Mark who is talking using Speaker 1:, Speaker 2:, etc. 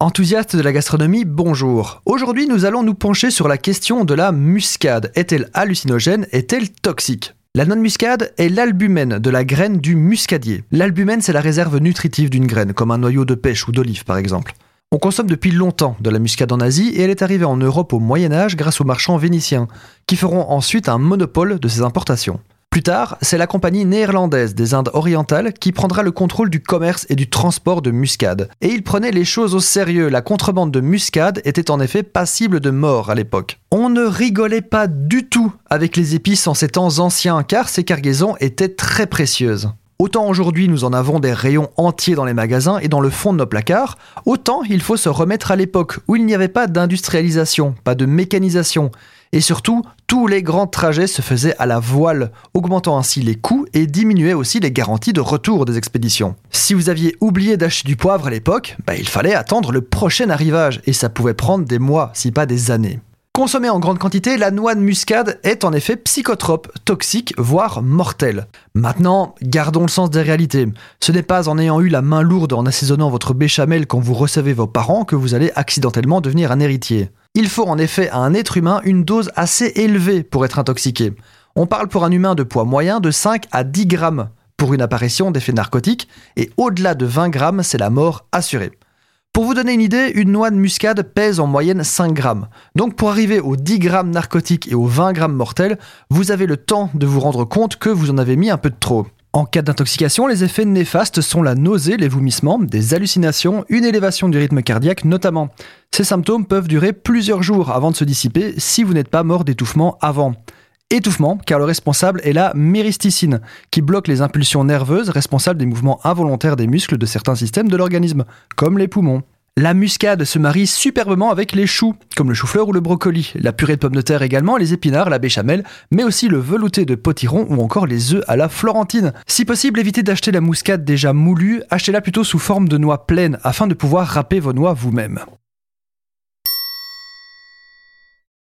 Speaker 1: Enthousiaste de la gastronomie, bonjour. Aujourd'hui, nous allons nous pencher sur la question de la muscade. Est-elle hallucinogène? Est-elle toxique? La non-muscade est l'albumène de la graine du muscadier. L'albumène, c'est la réserve nutritive d'une graine, comme un noyau de pêche ou d'olive par exemple. On consomme depuis longtemps de la muscade en Asie et elle est arrivée en Europe au Moyen Âge grâce aux marchands vénitiens, qui feront ensuite un monopole de ses importations. Plus tard, c'est la compagnie néerlandaise des Indes orientales qui prendra le contrôle du commerce et du transport de muscade. Et il prenait les choses au sérieux, la contrebande de muscade était en effet passible de mort à l'époque. On ne rigolait pas du tout avec les épices en ces temps anciens car ces cargaisons étaient très précieuses. Autant aujourd'hui nous en avons des rayons entiers dans les magasins et dans le fond de nos placards, autant il faut se remettre à l'époque où il n'y avait pas d'industrialisation, pas de mécanisation, et surtout, tous les grands trajets se faisaient à la voile, augmentant ainsi les coûts et diminuait aussi les garanties de retour des expéditions. Si vous aviez oublié d'acheter du poivre à l'époque, bah, il fallait attendre le prochain arrivage, et ça pouvait prendre des mois, si pas des années. Consommée en grande quantité, la noix de muscade est en effet psychotrope, toxique, voire mortelle. Maintenant, gardons le sens des réalités. Ce n'est pas en ayant eu la main lourde en assaisonnant votre béchamel quand vous recevez vos parents que vous allez accidentellement devenir un héritier. Il faut en effet à un être humain une dose assez élevée pour être intoxiqué. On parle pour un humain de poids moyen de 5 à 10 grammes pour une apparition d'effet narcotique, et au-delà de 20 grammes, c'est la mort assurée. Pour vous donner une idée, une noix de muscade pèse en moyenne 5 grammes. Donc pour arriver aux 10 grammes narcotiques et aux 20 grammes mortels, vous avez le temps de vous rendre compte que vous en avez mis un peu de trop. En cas d'intoxication, les effets néfastes sont la nausée, les vomissements, des hallucinations, une élévation du rythme cardiaque notamment. Ces symptômes peuvent durer plusieurs jours avant de se dissiper si vous n'êtes pas mort d'étouffement avant. Étouffement, car le responsable est la méristicine, qui bloque les impulsions nerveuses responsables des mouvements involontaires des muscles de certains systèmes de l'organisme, comme les poumons. La muscade se marie superbement avec les choux, comme le chou-fleur ou le brocoli, la purée de pommes de terre également, les épinards, la béchamel, mais aussi le velouté de potiron ou encore les œufs à la florentine. Si possible, évitez d'acheter la muscade déjà moulue, achetez-la plutôt sous forme de noix pleines afin de pouvoir râper vos noix vous-même.